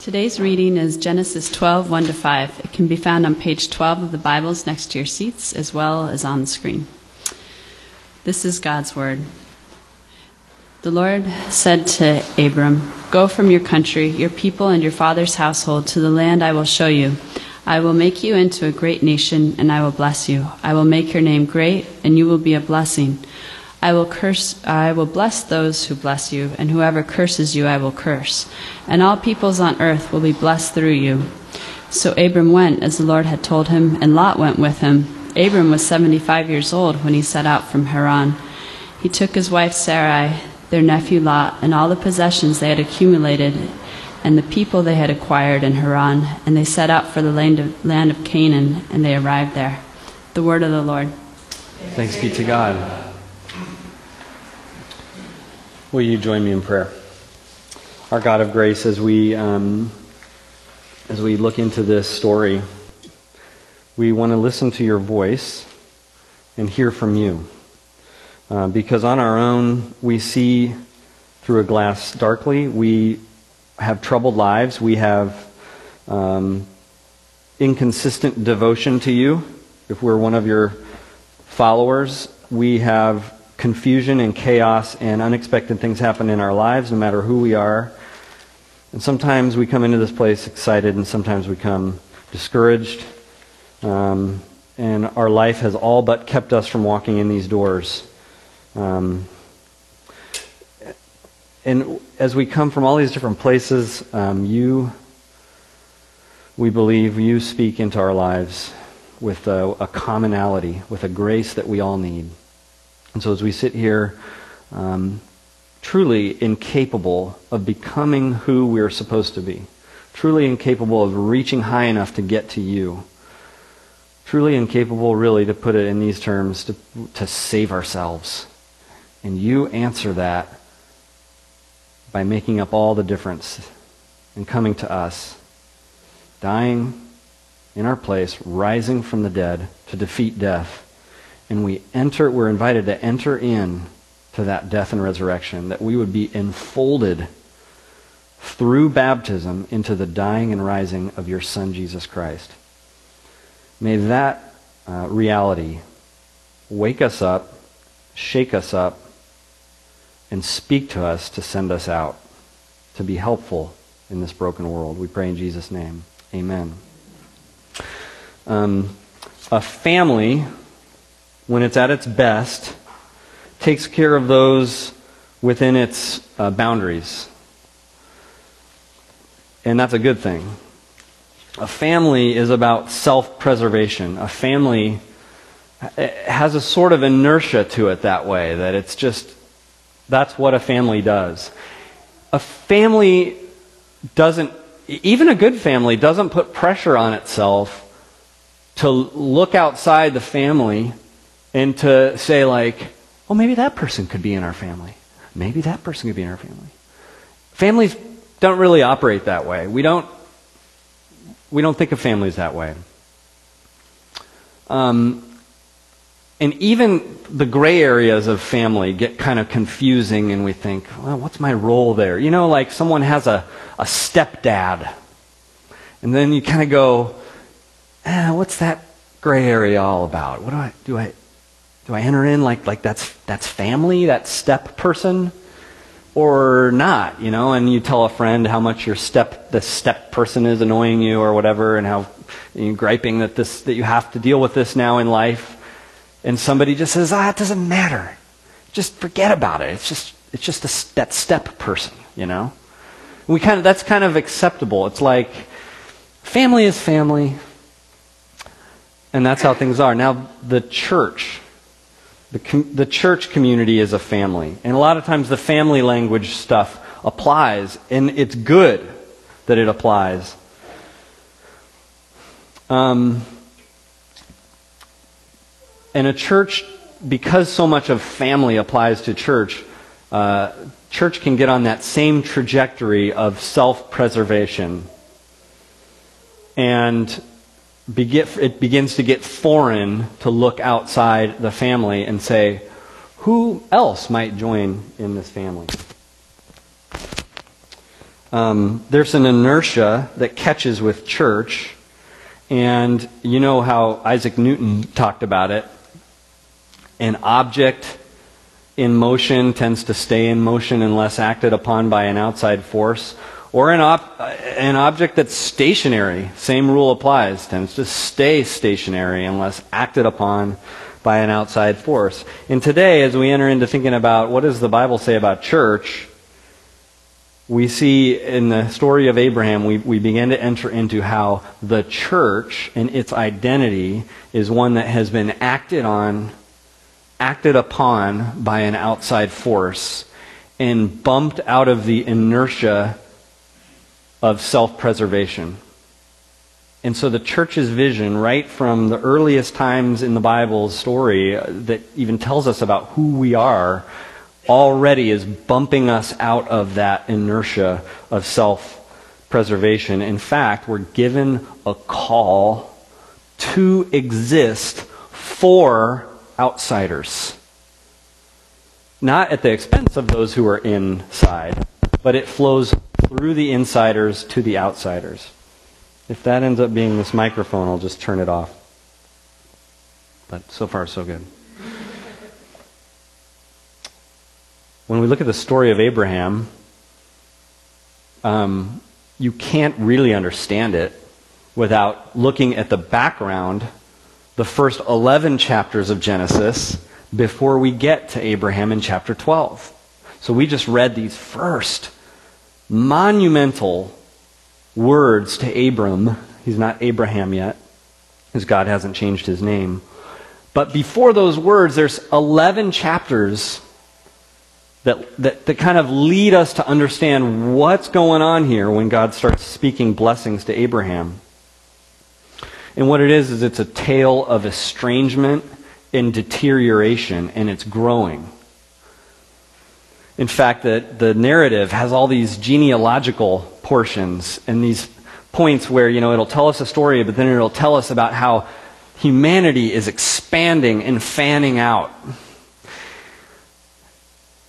Today's reading is Genesis 12, 1 to 5. It can be found on page 12 of the Bibles next to your seats as well as on the screen. This is God's Word. The Lord said to Abram, Go from your country, your people, and your father's household to the land I will show you. I will make you into a great nation, and I will bless you. I will make your name great, and you will be a blessing. I will curse I will bless those who bless you, and whoever curses you I will curse. And all peoples on earth will be blessed through you. So Abram went as the Lord had told him, and Lot went with him. Abram was seventy five years old when he set out from Haran. He took his wife Sarai, their nephew Lot, and all the possessions they had accumulated, and the people they had acquired in Haran, and they set out for the land of, land of Canaan, and they arrived there. The word of the Lord. Thanks be to God. Will you join me in prayer? Our God of grace, as we um, as we look into this story, we want to listen to your voice and hear from you, uh, because on our own we see through a glass darkly. We have troubled lives. We have um, inconsistent devotion to you. If we're one of your followers, we have confusion and chaos and unexpected things happen in our lives, no matter who we are. And sometimes we come into this place excited, and sometimes we come discouraged. Um, and our life has all but kept us from walking in these doors. Um, and as we come from all these different places, um, you, we believe, you speak into our lives with a, a commonality, with a grace that we all need. And so as we sit here, um, truly incapable of becoming who we're supposed to be, truly incapable of reaching high enough to get to you, truly incapable, really, to put it in these terms, to, to save ourselves. And you answer that by making up all the difference and coming to us, dying in our place, rising from the dead to defeat death and we enter, we're invited to enter in to that death and resurrection, that we would be enfolded through baptism into the dying and rising of your Son, Jesus Christ. May that uh, reality wake us up, shake us up, and speak to us to send us out to be helpful in this broken world. We pray in Jesus' name. Amen. Um, a family when it's at its best, takes care of those within its uh, boundaries. And that's a good thing. A family is about self preservation. A family has a sort of inertia to it that way, that it's just, that's what a family does. A family doesn't, even a good family, doesn't put pressure on itself to look outside the family and to say, like, well, maybe that person could be in our family. Maybe that person could be in our family. Families don't really operate that way. We don't, we don't think of families that way. Um, and even the gray areas of family get kind of confusing, and we think, well, what's my role there? You know, like someone has a, a stepdad. And then you kind of go, eh, what's that gray area all about? What do I do? I do I enter in like like that's that's family, that step person, or not? You know, and you tell a friend how much your step the step person is annoying you or whatever, and how you're griping that this that you have to deal with this now in life, and somebody just says, ah, it doesn't matter, just forget about it. It's just it's just a, that step person, you know. We kind of that's kind of acceptable. It's like family is family. And that's how things are. Now, the church the, com- the church community is a family. And a lot of times the family language stuff applies, and it's good that it applies. Um, and a church, because so much of family applies to church, uh, church can get on that same trajectory of self preservation. And it begins to get foreign to look outside the family and say, who else might join in this family? um, there's an inertia that catches with church. And you know how Isaac Newton talked about it. An object in motion tends to stay in motion unless acted upon by an outside force. Or an, op- an object that's stationary, same rule applies, tends to stay stationary unless acted upon by an outside force. And today, as we enter into thinking about what does the Bible say about church, we see in the story of Abraham, we, we begin to enter into how the church and its identity is one that has been acted on, acted upon by an outside force, and bumped out of the inertia of self preservation. And so the church's vision, right from the earliest times in the Bible's story uh, that even tells us about who we are, already is bumping us out of that inertia of self preservation. In fact, we're given a call to exist for outsiders. Not at the expense of those who are inside, but it flows through the insiders to the outsiders. If that ends up being this microphone, I'll just turn it off. But so far, so good. When we look at the story of Abraham, um, you can't really understand it without looking at the background, the first 11 chapters of Genesis, before we get to Abraham in chapter 12. So we just read these first monumental words to Abram. He's not Abraham yet, because God hasn't changed his name. But before those words, there's 11 chapters that, that, that kind of lead us to understand what's going on here when God starts speaking blessings to Abraham. And what it is, is it's a tale of estrangement and deterioration, and it's growing. In fact, the, the narrative has all these genealogical portions and these points where, you know, it'll tell us a story, but then it'll tell us about how humanity is expanding and fanning out.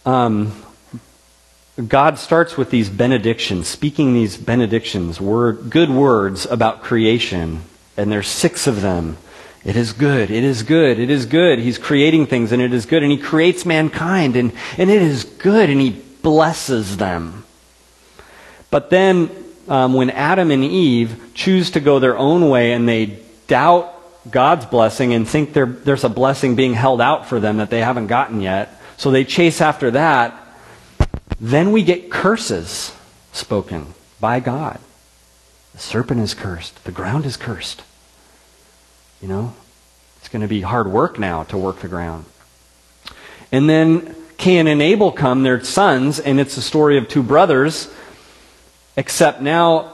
Um, God starts with these benedictions, speaking these benedictions, word, good words about creation, and there's six of them. It is good. It is good. It is good. He's creating things and it is good. And he creates mankind and, and it is good and he blesses them. But then um, when Adam and Eve choose to go their own way and they doubt God's blessing and think there's a blessing being held out for them that they haven't gotten yet, so they chase after that, then we get curses spoken by God. The serpent is cursed. The ground is cursed. You know, it's going to be hard work now to work the ground. And then Cain and Abel come, they're sons, and it's a story of two brothers, except now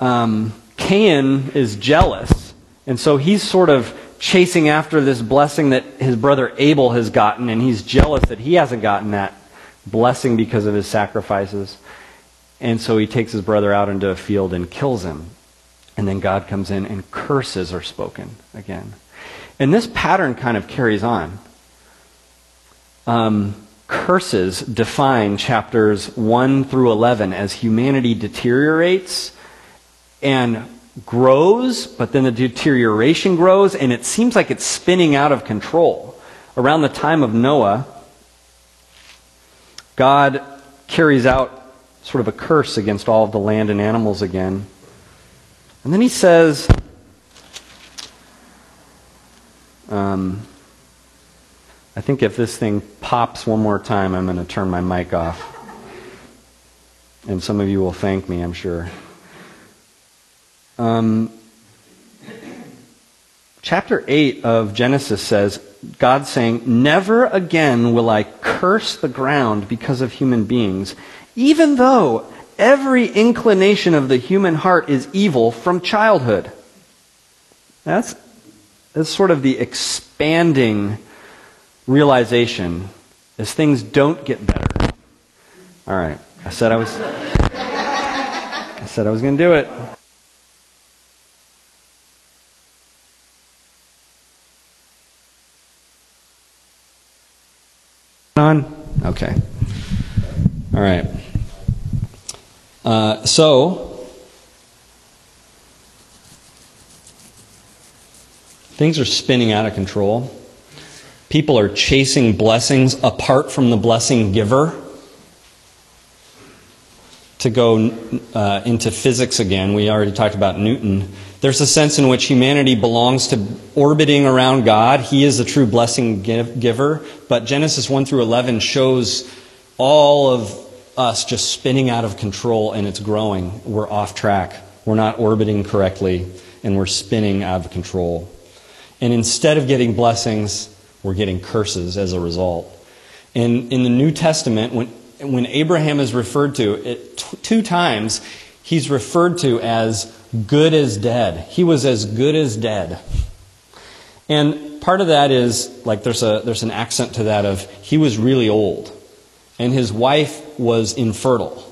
um, Cain is jealous. And so he's sort of chasing after this blessing that his brother Abel has gotten, and he's jealous that he hasn't gotten that blessing because of his sacrifices. And so he takes his brother out into a field and kills him. And then God comes in and curses are spoken again. And this pattern kind of carries on. Um, curses define chapters 1 through 11 as humanity deteriorates and grows, but then the deterioration grows, and it seems like it's spinning out of control. Around the time of Noah, God carries out sort of a curse against all of the land and animals again. And then he says, um, I think if this thing pops one more time, I'm going to turn my mic off. And some of you will thank me, I'm sure. Um, chapter 8 of Genesis says, God saying, Never again will I curse the ground because of human beings, even though every inclination of the human heart is evil from childhood. That's, that's sort of the expanding realization as things don't get better. All right. I said I was I said I was going to do it. On? Okay. All right. Uh, so, things are spinning out of control. People are chasing blessings apart from the blessing giver. To go uh, into physics again, we already talked about Newton. There's a sense in which humanity belongs to orbiting around God. He is the true blessing giver. But Genesis 1 through 11 shows all of us just spinning out of control and it's growing. We're off track. We're not orbiting correctly and we're spinning out of control. And instead of getting blessings, we're getting curses as a result. And in the New Testament, when, when Abraham is referred to, it, t- two times, he's referred to as good as dead. He was as good as dead. And part of that is, like, there's, a, there's an accent to that of he was really old, and his wife was infertile.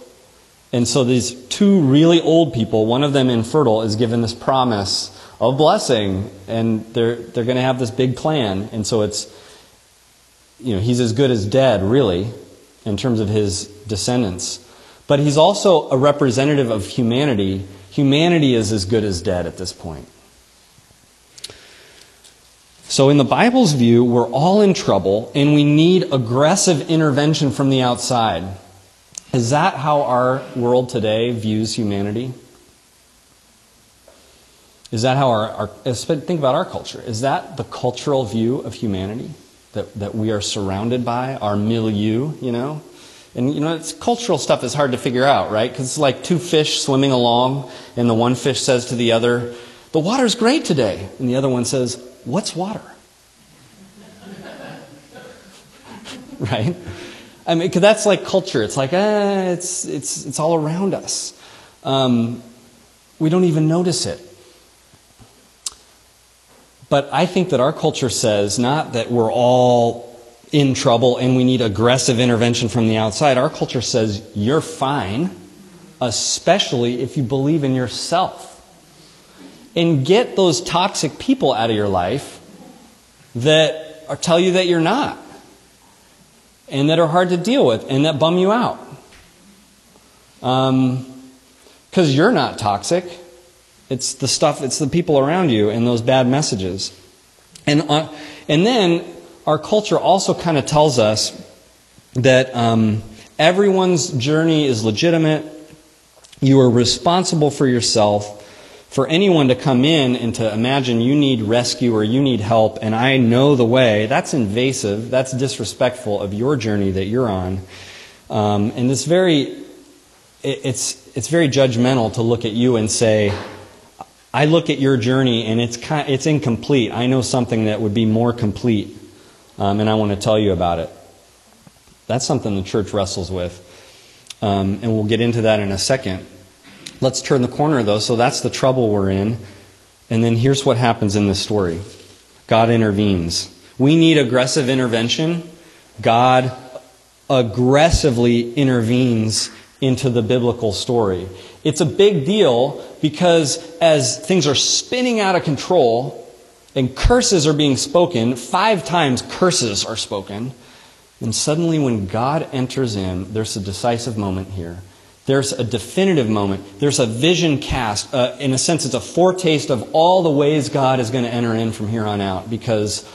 And so these two really old people, one of them infertile, is given this promise of blessing, and they're, they're going to have this big plan. And so it's, you know, he's as good as dead, really, in terms of his descendants. But he's also a representative of humanity Humanity is as good as dead at this point. So, in the Bible's view, we're all in trouble and we need aggressive intervention from the outside. Is that how our world today views humanity? Is that how our, our think about our culture? Is that the cultural view of humanity that, that we are surrounded by, our milieu, you know? And you know, it's cultural stuff is hard to figure out, right? Because it's like two fish swimming along, and the one fish says to the other, The water's great today. And the other one says, What's water? right? I mean, because that's like culture. It's like, eh, it's, it's, it's all around us. Um, we don't even notice it. But I think that our culture says not that we're all in trouble and we need aggressive intervention from the outside. Our culture says you're fine, especially if you believe in yourself. And get those toxic people out of your life that are, tell you that you're not, and that are hard to deal with, and that bum you out. Because um, you're not toxic. It's the stuff, it's the people around you and those bad messages. And, uh, and then our culture also kind of tells us that um, everyone's journey is legitimate. You are responsible for yourself. For anyone to come in and to imagine you need rescue or you need help and I know the way, that's invasive. That's disrespectful of your journey that you're on. Um, and it's very, it's, it's very judgmental to look at you and say, I look at your journey and it's, kind, it's incomplete. I know something that would be more complete um, and I want to tell you about it. That's something the church wrestles with. Um, and we'll get into that in a second. Let's turn the corner, though. So that's the trouble we're in. And then here's what happens in this story God intervenes. We need aggressive intervention. God aggressively intervenes into the biblical story. It's a big deal because as things are spinning out of control, and curses are being spoken. Five times curses are spoken. And suddenly, when God enters in, there's a decisive moment here. There's a definitive moment. There's a vision cast. Uh, in a sense, it's a foretaste of all the ways God is going to enter in from here on out. Because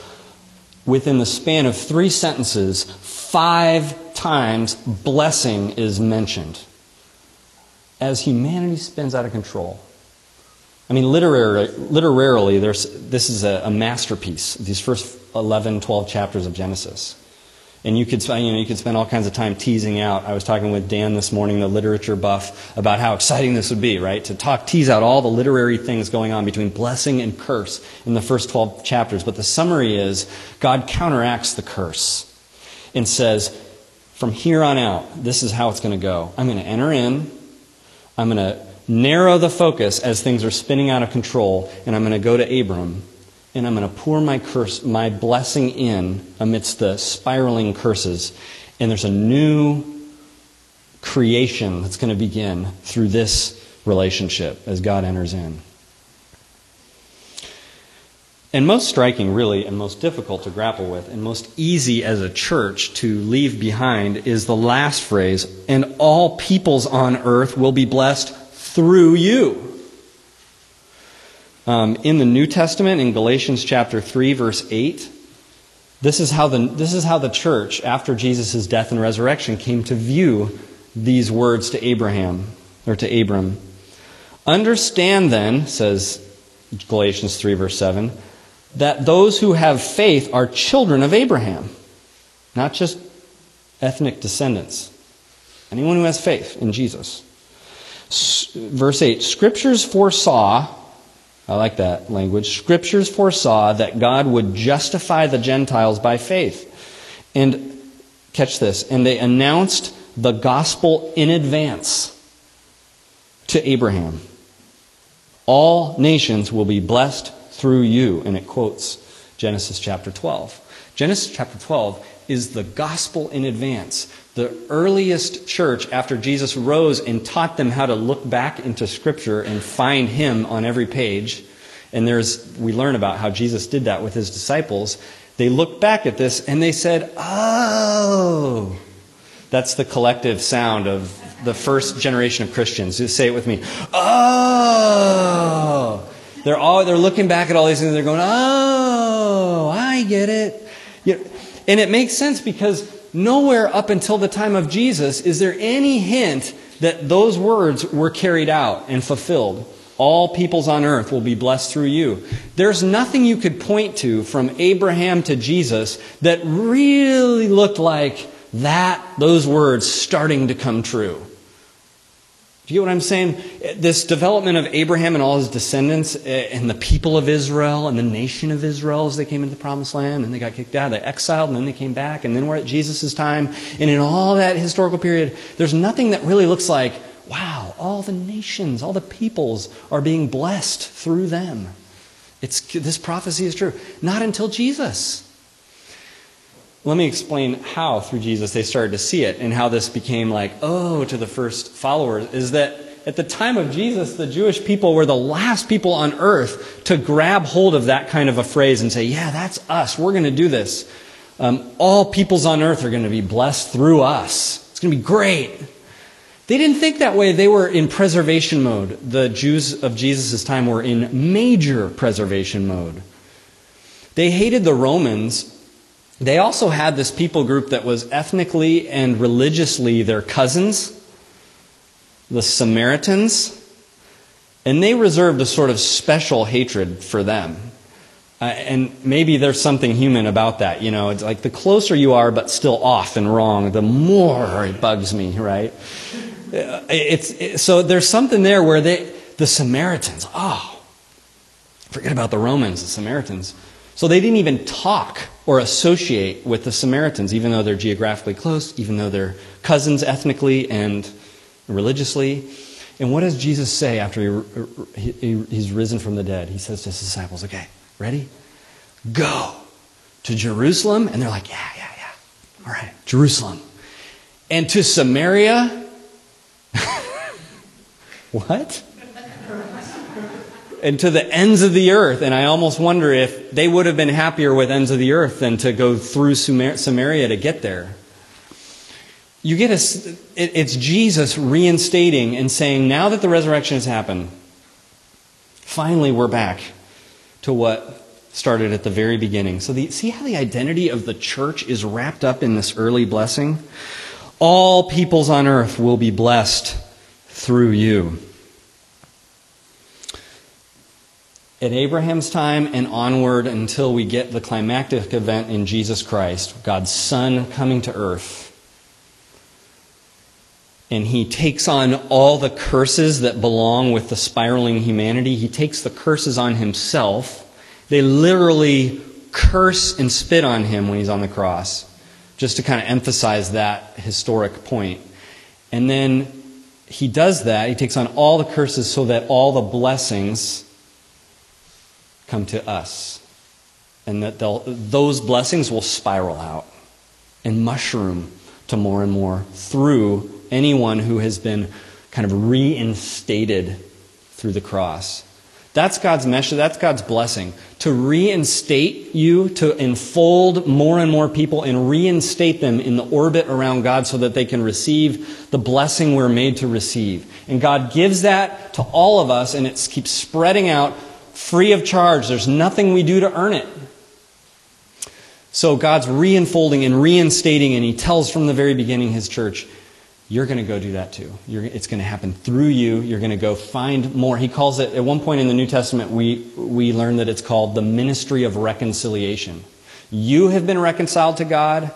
within the span of three sentences, five times blessing is mentioned. As humanity spins out of control, I mean, literary, literarily, this is a, a, masterpiece, these first 11, 12 chapters of Genesis. And you could, you, know, you could spend all kinds of time teasing out. I was talking with Dan this morning, the literature buff, about how exciting this would be, right? To talk, tease out all the literary things going on between blessing and curse in the first 12 chapters. But the summary is God counteracts the curse and says, from here on out, this is how it's going to go. I'm going to enter in. I'm going to narrow the focus as things are spinning out of control, and I'm going to go to Abram and I'm going to pour my curse, my blessing in amidst the spiraling curses. And there's a new creation that's going to begin through this relationship as God enters in. And most striking, really, and most difficult to grapple with, and most easy as a church to leave behind is the last phrase, and all peoples on earth will be blessed through you. Um, in the New Testament, in Galatians chapter 3, verse 8, this is, how the, this is how the church, after Jesus' death and resurrection, came to view these words to Abraham, or to Abram. Understand then, says Galatians 3, verse 7, that those who have faith are children of Abraham, not just ethnic descendants. Anyone who has faith in Jesus. Verse 8 Scriptures foresaw, I like that language, Scriptures foresaw that God would justify the Gentiles by faith. And catch this, and they announced the gospel in advance to Abraham. All nations will be blessed through you. And it quotes Genesis chapter 12. Genesis chapter 12 is the gospel in advance. The earliest church after Jesus rose and taught them how to look back into Scripture and find Him on every page. And there's, we learn about how Jesus did that with His disciples. They looked back at this and they said, Oh, that's the collective sound of the first generation of Christians. Just say it with me. Oh. They're all they're looking back at all these things. They're going, "Oh, I get it." And it makes sense because nowhere up until the time of Jesus is there any hint that those words were carried out and fulfilled. All peoples on earth will be blessed through you. There's nothing you could point to from Abraham to Jesus that really looked like that, those words starting to come true. You get what I'm saying? This development of Abraham and all his descendants eh, and the people of Israel and the nation of Israel as they came into the promised land and they got kicked out, they exiled and then they came back and then we're at Jesus' time. And in all that historical period, there's nothing that really looks like, wow, all the nations, all the peoples are being blessed through them. It's, this prophecy is true. Not until Jesus. Let me explain how, through Jesus, they started to see it and how this became like, oh, to the first followers. Is that at the time of Jesus, the Jewish people were the last people on earth to grab hold of that kind of a phrase and say, yeah, that's us. We're going to do this. Um, all peoples on earth are going to be blessed through us. It's going to be great. They didn't think that way. They were in preservation mode. The Jews of Jesus' time were in major preservation mode. They hated the Romans they also had this people group that was ethnically and religiously their cousins, the Samaritans, and they reserved a sort of special hatred for them. Uh, and maybe there's something human about that. You know, it's like the closer you are, but still off and wrong, the more it bugs me, right? Uh, it's, it, so there's something there where they, the Samaritans, oh, forget about the Romans, the Samaritans. So they didn't even talk or associate with the Samaritans, even though they're geographically close, even though they're cousins ethnically and religiously. And what does Jesus say after he, he, he's risen from the dead? He says to his disciples, Okay, ready? Go to Jerusalem. And they're like, Yeah, yeah, yeah. All right, Jerusalem. And to Samaria. what? And to the ends of the earth. And I almost wonder if they would have been happier with ends of the earth than to go through Samaria to get there. You get a, it's Jesus reinstating and saying, now that the resurrection has happened, finally we're back to what started at the very beginning. So, the, see how the identity of the church is wrapped up in this early blessing? All peoples on earth will be blessed through you. At Abraham's time and onward until we get the climactic event in Jesus Christ, God's Son coming to earth. And he takes on all the curses that belong with the spiraling humanity. He takes the curses on himself. They literally curse and spit on him when he's on the cross, just to kind of emphasize that historic point. And then he does that. He takes on all the curses so that all the blessings come to us. And that those blessings will spiral out and mushroom to more and more through anyone who has been kind of reinstated through the cross. That's God's message. That's God's blessing. To reinstate you, to enfold more and more people and reinstate them in the orbit around God so that they can receive the blessing we're made to receive. And God gives that to all of us and it keeps spreading out free of charge. There's nothing we do to earn it. So God's reinfolding and reinstating, and He tells from the very beginning His church, you're going to go do that too. You're, it's going to happen through you. You're going to go find more. He calls it, at one point in the New Testament, we, we learn that it's called the ministry of reconciliation. You have been reconciled to God,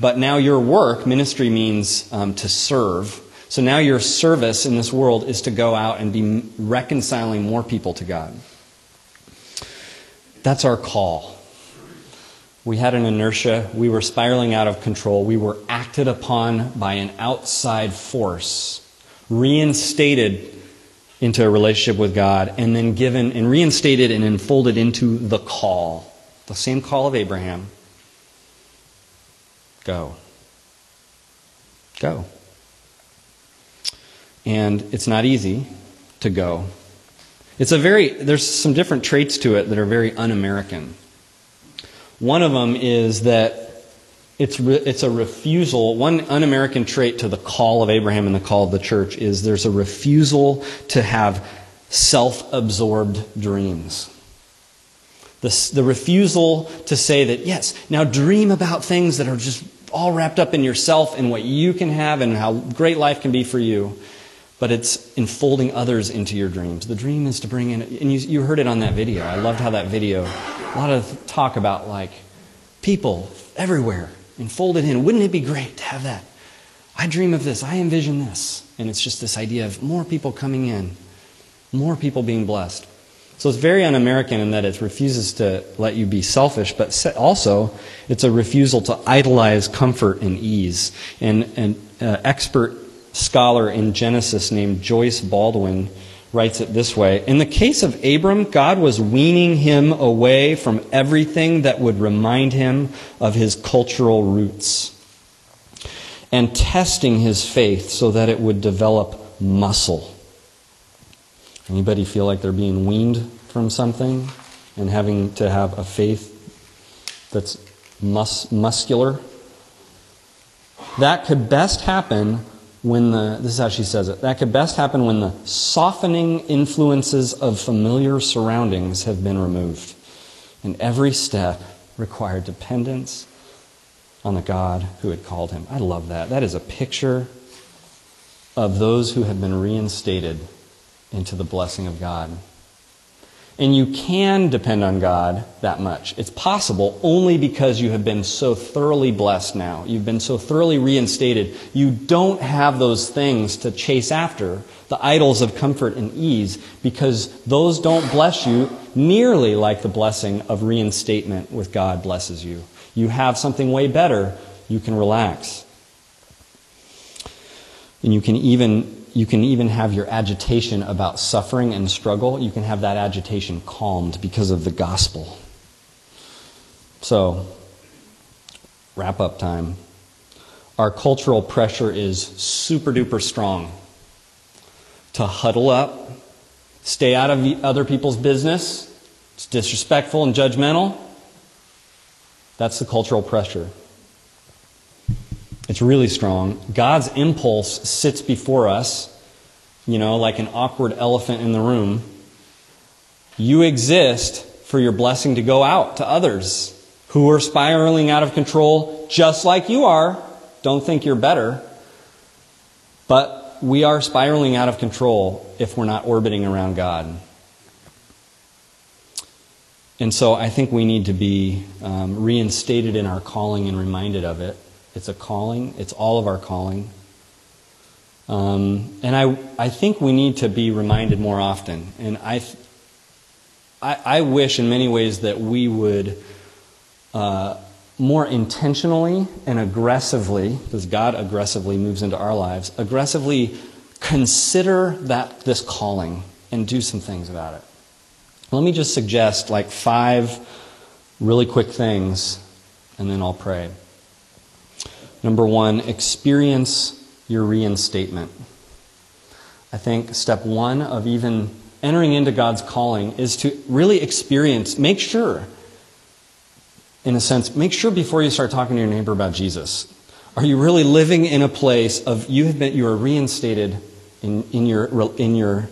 but now your work, ministry means um, to serve. So now your service in this world is to go out and be reconciling more people to God. That's our call. We had an inertia. We were spiraling out of control. We were acted upon by an outside force, reinstated into a relationship with God, and then given and reinstated and enfolded into the call. The same call of Abraham. Go. Go. And it's not easy to go. It's a very, there's some different traits to it that are very un American. One of them is that it's, re, it's a refusal. One un American trait to the call of Abraham and the call of the church is there's a refusal to have self absorbed dreams. The, the refusal to say that, yes, now dream about things that are just all wrapped up in yourself and what you can have and how great life can be for you but it's enfolding others into your dreams. The dream is to bring in, and you, you heard it on that video. I loved how that video, a lot of talk about like people everywhere enfolded in. Wouldn't it be great to have that? I dream of this, I envision this. And it's just this idea of more people coming in, more people being blessed. So it's very un American in that it refuses to let you be selfish, but also it's a refusal to idolize comfort and ease. And an uh, expert scholar in Genesis named Joyce Baldwin writes it this way In the case of Abram, God was weaning him away from everything that would remind him of his cultural roots and testing his faith so that it would develop muscle. Anybody feel like they're being weaned from something and having to have a faith that's mus- muscular? That could best happen when the, this is how she says it, that could best happen when the softening influences of familiar surroundings have been removed. And every step required dependence on the God who had called him. I love that. That is a picture of those who have been reinstated into the blessing of God. And you can depend on God that much. It's possible only because you have been so thoroughly blessed now. You've been so thoroughly reinstated. You don't have those things to chase after, the idols of comfort and ease, because those don't bless you nearly like the blessing of reinstatement with God blesses you. You have something way better. You can relax. And you can even you can even have your agitation about suffering and struggle, you can have that agitation calmed because of the gospel. So, wrap up time. Our cultural pressure is super duper strong to huddle up, stay out of other people's business. It's disrespectful and judgmental. That's the cultural pressure. It's really strong. God's impulse sits before us, you know, like an awkward elephant in the room. You exist for your blessing to go out to others who are spiraling out of control just like you are. Don't think you're better. But we are spiraling out of control if we're not orbiting around God. And so I think we need to be um, reinstated in our calling and reminded of it. It's a calling, it's all of our calling. Um, and I, I think we need to be reminded more often. And I, I, I wish in many ways that we would uh, more intentionally and aggressively, because God aggressively moves into our lives, aggressively consider that this calling and do some things about it. Let me just suggest like five really quick things, and then I'll pray. Number one, experience your reinstatement. I think step one of even entering into God's calling is to really experience, make sure, in a sense, make sure before you start talking to your neighbor about Jesus. Are you really living in a place of you have been you are reinstated in, in your in your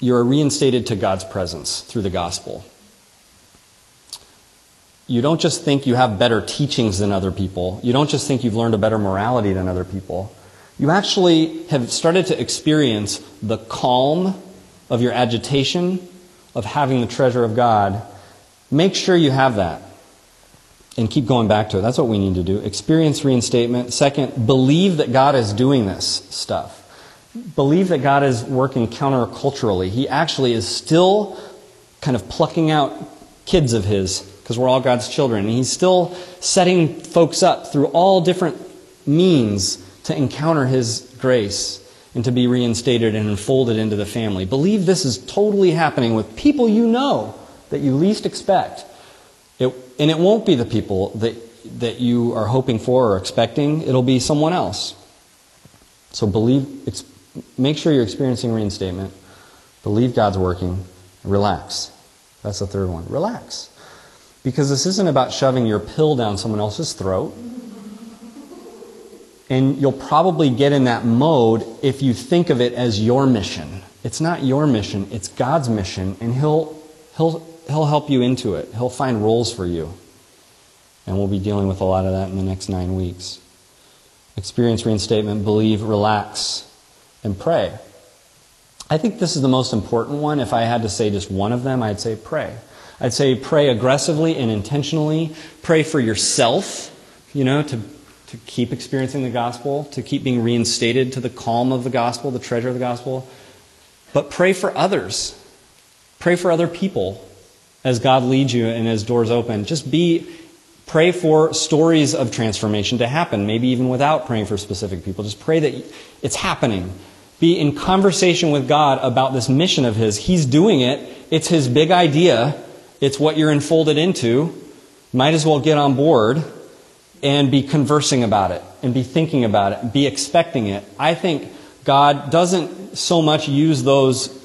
you are reinstated to God's presence through the gospel. You don't just think you have better teachings than other people. You don't just think you've learned a better morality than other people. You actually have started to experience the calm of your agitation of having the treasure of God. Make sure you have that and keep going back to it. That's what we need to do. Experience reinstatement. Second, believe that God is doing this stuff. Believe that God is working counterculturally. He actually is still kind of plucking out kids of his because we're all God's children. And He's still setting folks up through all different means to encounter His grace and to be reinstated and enfolded into the family. Believe this is totally happening with people you know that you least expect. It, and it won't be the people that, that you are hoping for or expecting, it'll be someone else. So believe, make sure you're experiencing reinstatement. Believe God's working. Relax. That's the third one. Relax. Because this isn't about shoving your pill down someone else's throat. And you'll probably get in that mode if you think of it as your mission. It's not your mission, it's God's mission, and He'll, he'll, he'll help you into it. He'll find roles for you. And we'll be dealing with a lot of that in the next nine weeks. Experience reinstatement, believe, relax, and pray. I think this is the most important one. If I had to say just one of them, I'd say pray. I'd say pray aggressively and intentionally. Pray for yourself, you know, to, to keep experiencing the gospel, to keep being reinstated to the calm of the gospel, the treasure of the gospel. But pray for others. Pray for other people as God leads you and as doors open. Just be pray for stories of transformation to happen, maybe even without praying for specific people. Just pray that it's happening. Be in conversation with God about this mission of His. He's doing it. It's His big idea. It's what you're enfolded into. Might as well get on board and be conversing about it and be thinking about it, be expecting it. I think God doesn't so much use those.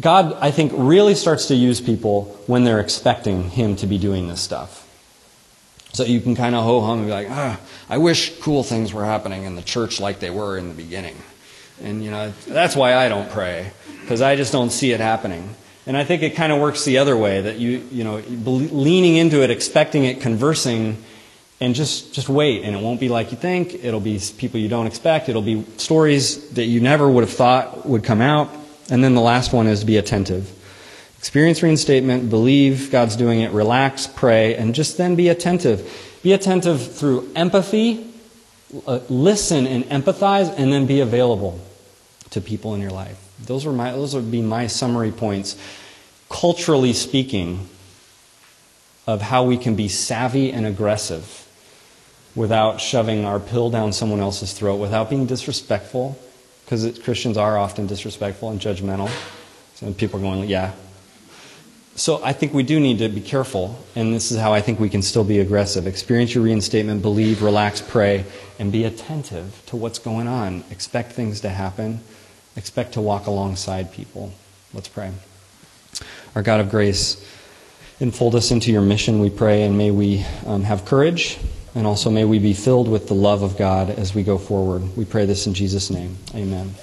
God, I think, really starts to use people when they're expecting Him to be doing this stuff. So you can kind of ho hum and be like, ah, I wish cool things were happening in the church like they were in the beginning. And, you know, that's why I don't pray, because I just don't see it happening. And I think it kind of works the other way that you, you know, leaning into it, expecting it, conversing, and just, just wait. And it won't be like you think. It'll be people you don't expect. It'll be stories that you never would have thought would come out. And then the last one is be attentive. Experience reinstatement, believe God's doing it, relax, pray, and just then be attentive. Be attentive through empathy, uh, listen and empathize, and then be available to people in your life. Those, were my, those would be my summary points. Culturally speaking, of how we can be savvy and aggressive without shoving our pill down someone else's throat, without being disrespectful, because Christians are often disrespectful and judgmental. So people are going, yeah. So I think we do need to be careful, and this is how I think we can still be aggressive. Experience your reinstatement, believe, relax, pray, and be attentive to what's going on. Expect things to happen expect to walk alongside people. Let's pray. Our God of grace, enfold us into your mission, we pray, and may we um, have courage, and also may we be filled with the love of God as we go forward. We pray this in Jesus' name. Amen.